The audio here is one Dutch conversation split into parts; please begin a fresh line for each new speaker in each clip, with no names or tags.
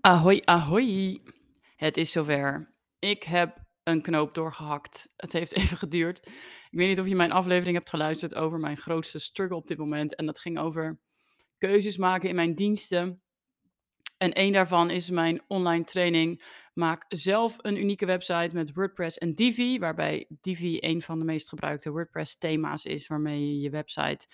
Ahoy, ahoy. Het is zover. Ik heb een knoop doorgehakt. Het heeft even geduurd. Ik weet niet of je mijn aflevering hebt geluisterd over mijn grootste struggle op dit moment. En dat ging over keuzes maken in mijn diensten. En één daarvan is mijn online training. Maak zelf een unieke website met WordPress en Divi. Waarbij Divi een van de meest gebruikte WordPress thema's is. Waarmee je je website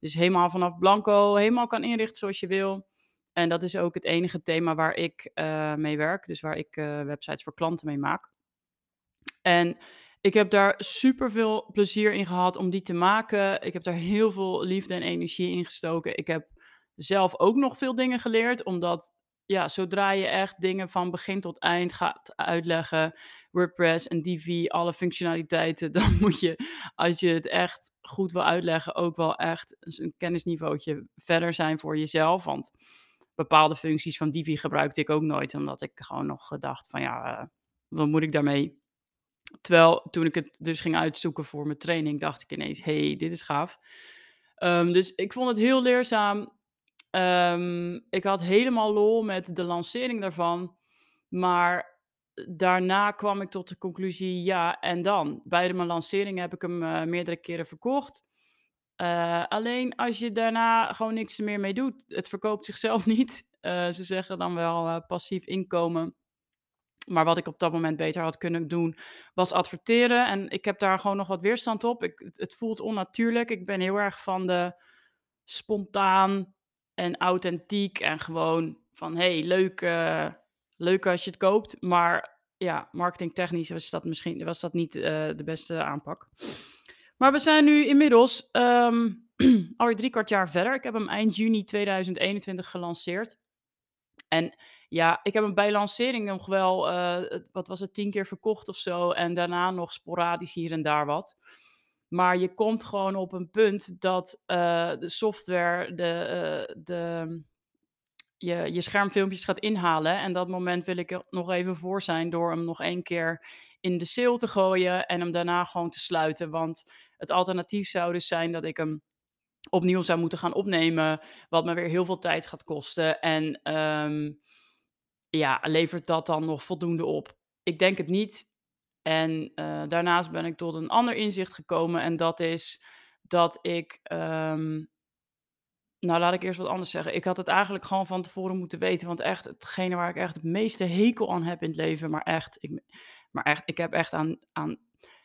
dus helemaal vanaf blanco helemaal kan inrichten zoals je wil. En dat is ook het enige thema waar ik uh, mee werk. Dus waar ik uh, websites voor klanten mee maak. En ik heb daar super veel plezier in gehad om die te maken. Ik heb daar heel veel liefde en energie in gestoken. Ik heb zelf ook nog veel dingen geleerd, omdat ja, zodra je echt dingen van begin tot eind gaat uitleggen, WordPress en Divi, alle functionaliteiten, dan moet je, als je het echt goed wil uitleggen, ook wel echt een kennisniveautje verder zijn voor jezelf. Want bepaalde functies van Divi gebruikte ik ook nooit, omdat ik gewoon nog gedacht van ja, uh, wat moet ik daarmee? Terwijl toen ik het dus ging uitzoeken voor mijn training, dacht ik ineens, hey, dit is gaaf. Um, dus ik vond het heel leerzaam. Um, ik had helemaal lol met de lancering daarvan. Maar daarna kwam ik tot de conclusie, ja, en dan? Bij mijn lancering heb ik hem uh, meerdere keren verkocht. Uh, alleen als je daarna gewoon niks meer mee doet, het verkoopt zichzelf niet. Uh, ze zeggen dan wel uh, passief inkomen. Maar wat ik op dat moment beter had kunnen doen, was adverteren. En ik heb daar gewoon nog wat weerstand op. Ik, het, het voelt onnatuurlijk. Ik ben heel erg van de spontaan en authentiek. En gewoon van, hey, leuk, leuk als je het koopt. Maar ja, marketingtechnisch was dat misschien was dat niet de beste aanpak. Maar we zijn nu inmiddels um, alweer drie kwart jaar verder. Ik heb hem eind juni 2021 gelanceerd. En ja, ik heb hem bij lancering nog wel, uh, wat was het, tien keer verkocht of zo. En daarna nog sporadisch hier en daar wat. Maar je komt gewoon op een punt dat uh, de software de, uh, de, je, je schermfilmpjes gaat inhalen. En dat moment wil ik er nog even voor zijn door hem nog één keer in de sale te gooien en hem daarna gewoon te sluiten. Want het alternatief zou dus zijn dat ik hem opnieuw zou moeten gaan opnemen, wat me weer heel veel tijd gaat kosten. En um, ja, levert dat dan nog voldoende op? Ik denk het niet. En uh, daarnaast ben ik tot een ander inzicht gekomen en dat is dat ik um, nou, laat ik eerst wat anders zeggen. Ik had het eigenlijk gewoon van tevoren moeten weten. Want echt, hetgene waar ik echt het meeste hekel aan heb in het leven. Maar echt, ik, maar echt, ik heb echt aan, aan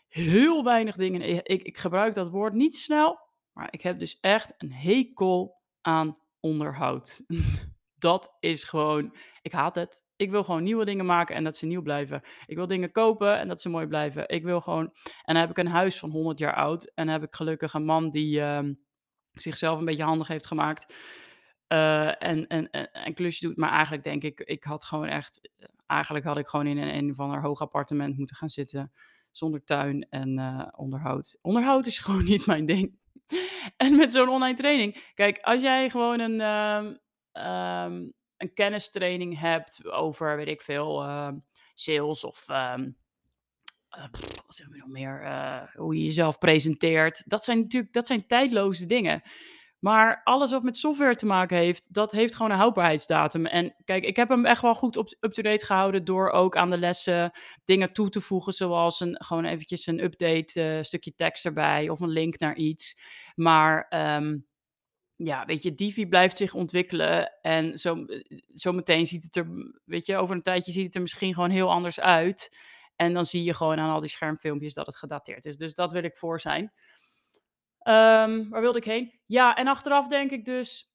heel weinig dingen. Ik, ik gebruik dat woord niet snel. Maar ik heb dus echt een hekel aan onderhoud. dat is gewoon, ik haat het. Ik wil gewoon nieuwe dingen maken en dat ze nieuw blijven. Ik wil dingen kopen en dat ze mooi blijven. Ik wil gewoon, en dan heb ik een huis van 100 jaar oud. En dan heb ik gelukkig een man die. Uh, zichzelf een beetje handig heeft gemaakt. Uh, en, en, en, klusje doet. Maar eigenlijk denk ik, ik had gewoon echt. Eigenlijk had ik gewoon in een, een of ander hoog appartement moeten gaan zitten. Zonder tuin en uh, onderhoud. Onderhoud is gewoon niet mijn ding. en met zo'n online training. Kijk, als jij gewoon een, um, um, een kennistraining hebt over, weet ik veel, uh, sales of. Meer? Uh, hoe je jezelf presenteert. Dat zijn natuurlijk dat zijn tijdloze dingen. Maar alles wat met software te maken heeft, dat heeft gewoon een houdbaarheidsdatum. En kijk, ik heb hem echt wel goed up-to-date gehouden door ook aan de lessen dingen toe te voegen, zoals een, gewoon eventjes een update, uh, stukje tekst erbij of een link naar iets. Maar um, ja, weet je, Divi blijft zich ontwikkelen en zo, zo meteen ziet het er, weet je, over een tijdje ziet het er misschien gewoon heel anders uit. En dan zie je gewoon aan al die schermfilmpjes dat het gedateerd is. Dus dat wil ik voor zijn. Um, waar wilde ik heen? Ja, en achteraf denk ik dus.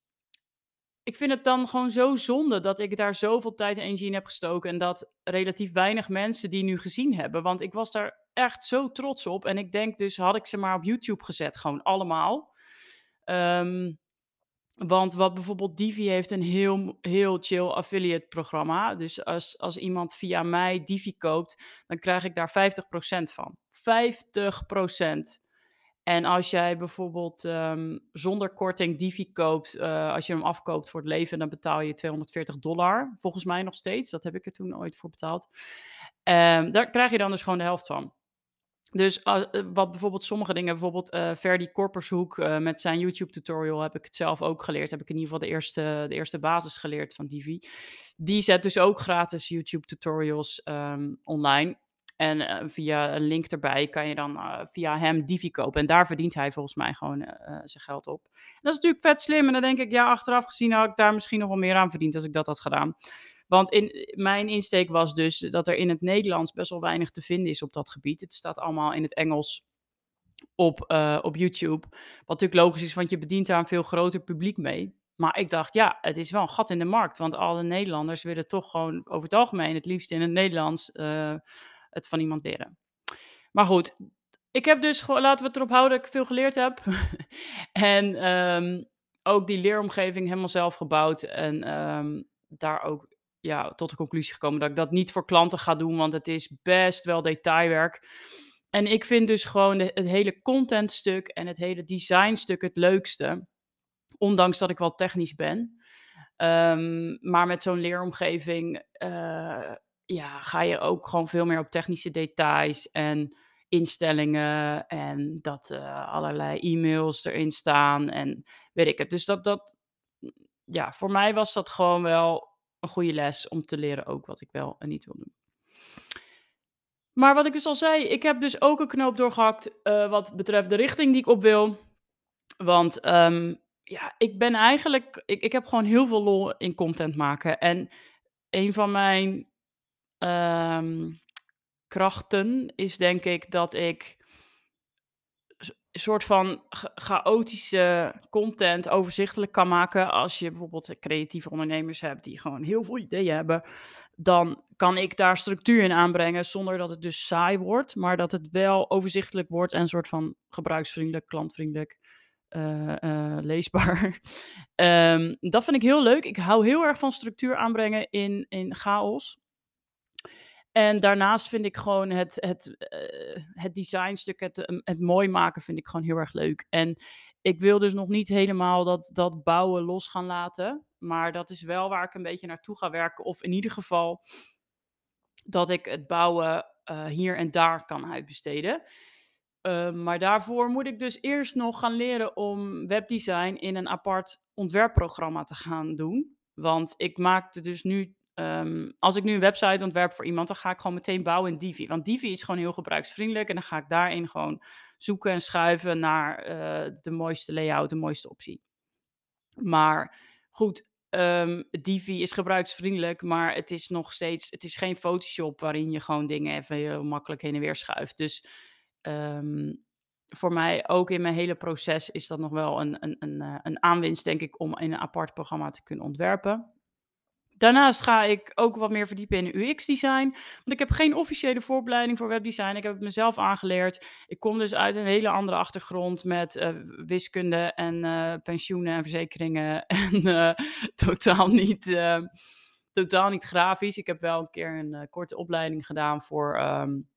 Ik vind het dan gewoon zo zonde dat ik daar zoveel tijd en energie in heb gestoken. En dat relatief weinig mensen die nu gezien hebben. Want ik was daar echt zo trots op. En ik denk dus, had ik ze maar op YouTube gezet, gewoon allemaal. Um, want wat bijvoorbeeld Divi heeft een heel, heel chill affiliate programma. Dus als, als iemand via mij Divi koopt, dan krijg ik daar 50% van. 50%. En als jij bijvoorbeeld um, zonder korting Divi koopt, uh, als je hem afkoopt voor het leven, dan betaal je 240 dollar. Volgens mij nog steeds. Dat heb ik er toen ooit voor betaald. Um, daar krijg je dan dus gewoon de helft van. Dus, uh, wat bijvoorbeeld sommige dingen, bijvoorbeeld, uh, Ferdy Korpershoek, uh, met zijn YouTube tutorial heb ik het zelf ook geleerd. Heb ik in ieder geval de eerste de eerste basis geleerd van Divi. Die zet dus ook gratis YouTube tutorials, um, online. En, via een link erbij kan je dan, via hem Divi kopen. En daar verdient hij volgens mij gewoon, zijn geld op. Dat is natuurlijk vet slim. En dan denk ik, ja, achteraf gezien had ik daar misschien nog wel meer aan verdiend als ik dat had gedaan. Want in, mijn insteek was dus dat er in het Nederlands best wel weinig te vinden is op dat gebied. Het staat allemaal in het Engels op, uh, op YouTube. Wat natuurlijk logisch is, want je bedient daar een veel groter publiek mee. Maar ik dacht, ja, het is wel een gat in de markt. Want alle Nederlanders willen toch gewoon over het algemeen het liefst in het Nederlands uh, het van iemand leren. Maar goed, ik heb dus laten we het erop houden dat ik veel geleerd heb. en um, ook die leeromgeving helemaal zelf gebouwd. En um, daar ook ja, tot de conclusie gekomen dat ik dat niet voor klanten ga doen, want het is best wel detailwerk. En ik vind dus gewoon het hele contentstuk en het hele designstuk het leukste. Ondanks dat ik wel technisch ben. Um, maar met zo'n leeromgeving uh, ja, ga je ook gewoon veel meer op technische details en instellingen. En dat uh, allerlei e-mails erin staan en weet ik het. Dus dat, dat, ja, voor mij was dat gewoon wel een goede les om te leren ook wat ik wel en niet wil doen. Maar wat ik dus al zei, ik heb dus ook een knoop doorgehakt uh, wat betreft de richting die ik op wil. Want um, ja, ik ben eigenlijk, ik, ik heb gewoon heel veel lol in content maken. En een van mijn um, krachten is denk ik dat ik soort van chaotische content overzichtelijk kan maken. Als je bijvoorbeeld creatieve ondernemers hebt die gewoon heel veel ideeën hebben, dan kan ik daar structuur in aanbrengen zonder dat het dus saai wordt, maar dat het wel overzichtelijk wordt en een soort van gebruiksvriendelijk, klantvriendelijk. Uh, uh, leesbaar. um, dat vind ik heel leuk. Ik hou heel erg van structuur aanbrengen in, in chaos. En daarnaast vind ik gewoon het, het, uh, het designstuk, het, ehm, het mooi maken, vind ik gewoon heel erg leuk. En ik wil dus nog niet helemaal dat, dat bouwen los gaan laten. Maar dat is wel waar ik een beetje naartoe ga werken. Of in ieder geval dat ik het bouwen uh, hier en daar kan uitbesteden. Uh, maar daarvoor moet ik dus eerst nog gaan leren om webdesign in een apart ontwerpprogramma te gaan doen. Want ik maakte dus nu Um, als ik nu een website ontwerp voor iemand, dan ga ik gewoon meteen bouwen in Divi. Want Divi is gewoon heel gebruiksvriendelijk. En dan ga ik daarin gewoon zoeken en schuiven naar uh, de mooiste layout, de mooiste optie. Maar goed, um, Divi is gebruiksvriendelijk, maar het is nog steeds, het is geen Photoshop waarin je gewoon dingen even heel makkelijk heen en weer schuift. Dus um, voor mij ook in mijn hele proces is dat nog wel een, een, een, eh, een aanwinst, denk ik, om in een apart programma te kunnen ontwerpen. Daarnaast ga ik ook wat meer verdiepen in UX-design. Want ik heb geen officiële vooropleiding voor webdesign. Ik heb het mezelf aangeleerd. Ik kom dus uit een hele andere achtergrond met uh, wiskunde en uh, pensioenen en verzekeringen. En uh, totaal, niet, totaal niet grafisch. Ik heb wel een keer een korte opleiding gedaan voor um,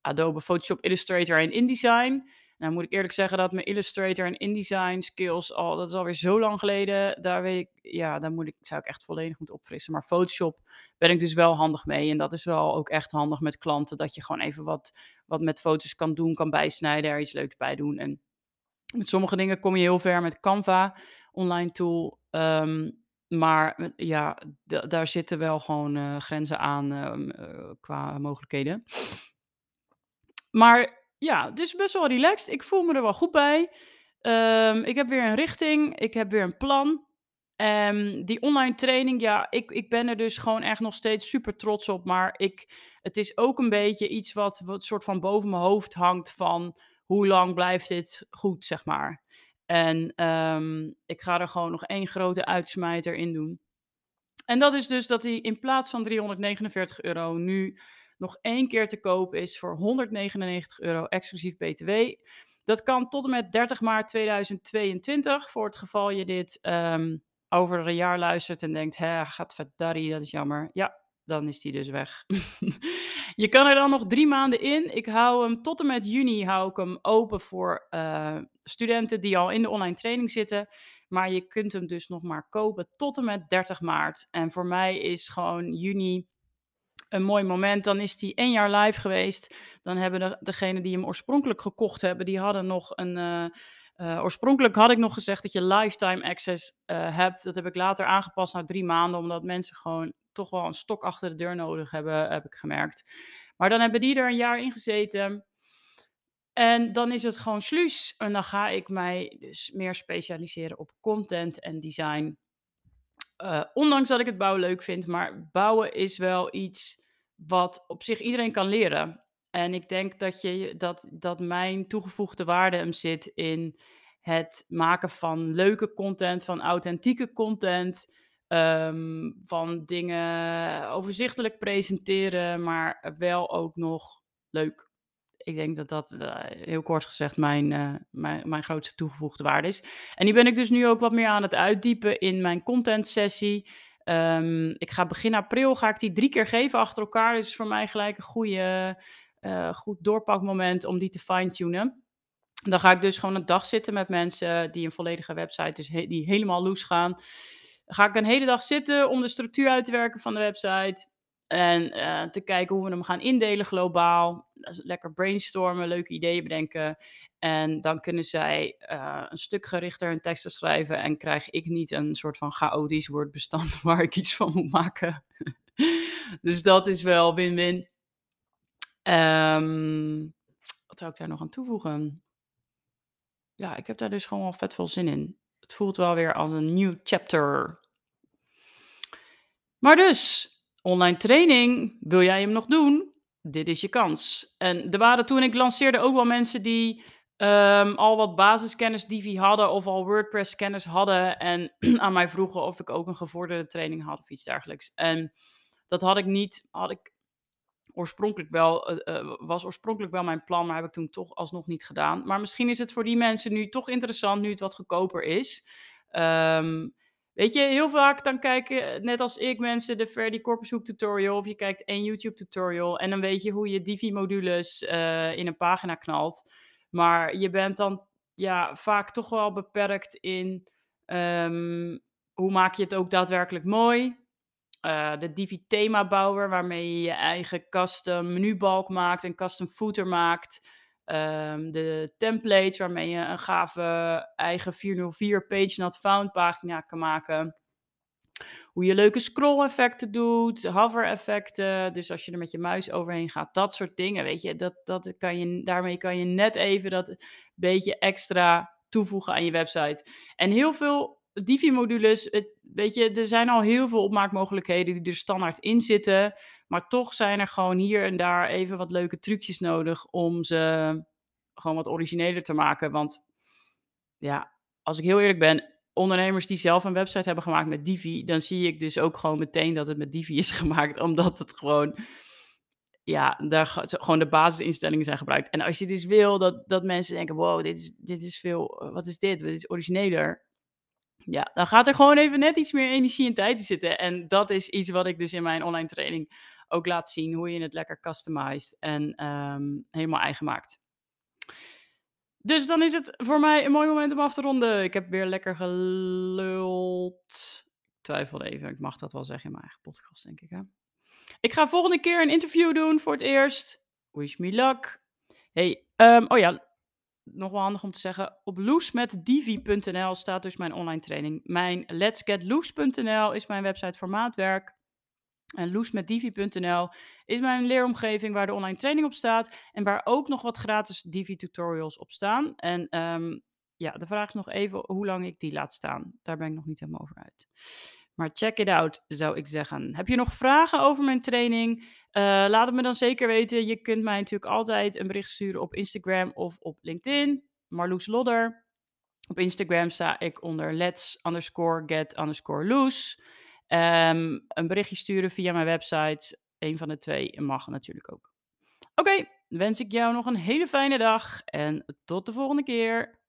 Adobe Photoshop Illustrator en InDesign. Nou moet ik eerlijk zeggen dat mijn Illustrator en InDesign skills al, dat is alweer zo lang geleden. Daar weet ik, ja, daar moet ik, zou ik echt volledig moeten opfrissen. Maar Photoshop ben ik dus wel handig mee. En dat is wel ook echt handig met klanten. Dat je gewoon even wat, wat met foto's kan doen, kan bijsnijden, er iets leuks bij doen. En met sommige dingen kom je heel ver met Canva, online tool. Um, maar ja, daar zitten wel gewoon uh, grenzen aan uh, qua mogelijkheden. Maar ja, dus best wel relaxed. Ik voel me er wel goed bij. Um, ik heb weer een richting. Ik heb weer een plan. Um, die online training, ja, ik, ik ben er dus gewoon echt nog steeds super trots op. Maar ik, het is ook een beetje iets wat, wat soort van boven mijn hoofd hangt van hoe lang blijft dit goed, zeg maar. En um, ik ga er gewoon nog één grote uitsmijter in doen. En dat is dus dat hij in plaats van 349 euro nu nog één keer te koop is voor 199 euro exclusief BTW. Dat kan tot en met 30 maart 2022. Voor het geval je dit um, over een jaar luistert en denkt: hè, gaat verdarrie, dat is jammer. Ja, dan is die dus weg. je kan er dan nog drie maanden in. Ik hou hem tot en met juni hou ik hem open voor uh, studenten die al in de online training zitten. Maar je kunt hem dus nog maar kopen tot en met 30 maart. En voor mij is gewoon juni een mooi moment. Dan is die één jaar live geweest. Dan hebben de, degenen die hem oorspronkelijk gekocht hebben, die hadden nog een. eh, eh, oorspronkelijk had ik nog gezegd dat je lifetime access eh, hebt. Dat heb ik later aangepast naar drie maanden, omdat mensen gewoon toch wel een stok achter de deur nodig hebben, heb ik gemerkt. Maar dan hebben die er een jaar in gezeten. En dan is het gewoon sluis. En dan ga ik mij dus meer specialiseren op content en design. Eh, ondanks dat ik het bouwen leuk vind, maar bouwen is wel iets wat op zich iedereen kan leren. En ik denk dat, je, dat, dat mijn toegevoegde waarde hem zit in het maken van leuke content, van authentieke content, ehm, van dingen overzichtelijk presenteren, maar wel ook nog leuk. Ik denk dat dat, eh, heel kort gezegd, mijn, eh, mijn, mijn grootste toegevoegde waarde is. En die ben ik dus nu ook wat meer aan het uitdiepen in mijn content sessie. Ehm, ik ga begin april ga ik die drie keer geven achter elkaar. Dus voor mij gelijk een goede, eh, goed doorpakmoment om die te fine-tunen. Dan ga ik dus gewoon een dag zitten met mensen die een volledige website, dus die helemaal loes gaan. Ga ik een hele dag zitten om de structuur uit te werken van de website. En eh, te kijken hoe we hem gaan indelen globaal. Is lekker brainstormen, leuke ideeën bedenken. En dan kunnen zij eh, een stuk gerichter hun teksten schrijven. En krijg ik niet een soort van chaotisch woordbestand waar ik iets van moet maken. dus dat is wel win-win. Ehm, wat zou ik daar nog aan toevoegen? Ja, ik heb daar dus gewoon wel vet veel zin in. Het voelt wel weer als een nieuw chapter. Maar dus, online training, wil jij hem nog doen? Dit is je kans. En er waren toen ik lanceerde ook wel mensen die ehm, al wat basiskennis Divi hadden of al WordPress kennis hadden en aan mij vroegen of ik ook een gevorderde training had of iets dergelijks. En dat had ik niet, had ik oorspronkelijk wel, eh, eh, was oorspronkelijk wel mijn plan, maar heb ik toen toch alsnog niet gedaan. Maar misschien is het voor die mensen nu toch interessant, nu het wat goedkoper is. Ehm, weet je, heel vaak dan kijken, net als ik, mensen de Verdi Corpus Hoek tutorial, of je kijkt één YouTube tutorial, en dan weet je hoe je Divi-modules eh, in een pagina knalt. Maar je bent dan ja, vaak toch wel beperkt in ehm, hoe maak je het ook daadwerkelijk mooi. Eh, de Divi themabouwer, waarmee je je eigen custom menubalk maakt en custom footer maakt. Ehm, de templates, waarmee je een gave eigen 404 page not found pagina kan maken. Hoe je leuke scroll effecten doet, hover effecten. Dus als je er met je muis overheen gaat, dat soort dingen. Weet je, dat, dat kan je, daarmee kan je net even dat beetje extra toevoegen aan je website. En heel veel Divi-modules, weet je, er zijn al heel veel opmaakmogelijkheden die er standaard in zitten. Maar toch zijn er gewoon hier en daar even wat leuke trucjes nodig om ze gewoon wat origineler te maken. Want ja, als ik heel eerlijk ben, ondernemers die zelf een website hebben gemaakt met Divi, dan zie ik dus ook gewoon meteen dat het met Divi is gemaakt, omdat het gewoon, ja, daar gewoon de basisinstellingen zijn gebruikt. En als je dus wil dat, dat mensen denken, wow, dit is, dit is veel, wat is dit? Dit is origineler. Ja, dan gaat er gewoon even net iets meer energie en tijd in zitten. En dat is iets wat ik dus in mijn online training ook laat zien, hoe je het lekker customized en ehm, helemaal eigen maakt. Dus dan is het voor mij een mooi moment om af te ronden. Ik heb weer lekker geluld. Ik twijfel even, ik mag dat wel zeggen in mijn eigen podcast, denk ik. Hè? Ik ga volgende keer een interview doen voor het eerst. Wish me luck. Hey, ehm, oh ja, nog wel handig om te zeggen. Op loesmetdivi.nl staat dus mijn online training. Mijn letsgetloose.nl is mijn website voor maatwerk. En loesmetdivi.nl is mijn leeromgeving waar de online training op staat. En waar ook nog wat gratis Divi-tutorials op staan. En ehm, ja, de vraag is nog even hoe lang ik die laat staan. Daar ben ik nog niet helemaal over uit. Maar check it out, zou ik zeggen. Heb je nog vragen over mijn training? Eh, laat het me dan zeker weten. Je kunt mij natuurlijk altijd een bericht sturen op Instagram of op LinkedIn. Marloes Lodder. Op Instagram sta ik onder let's underscore get underscore loose. Ehm, een berichtje sturen via mijn website. Een van de twee mag natuurlijk ook. Oké, wens ik jou nog een hele fijne dag en tot de volgende keer.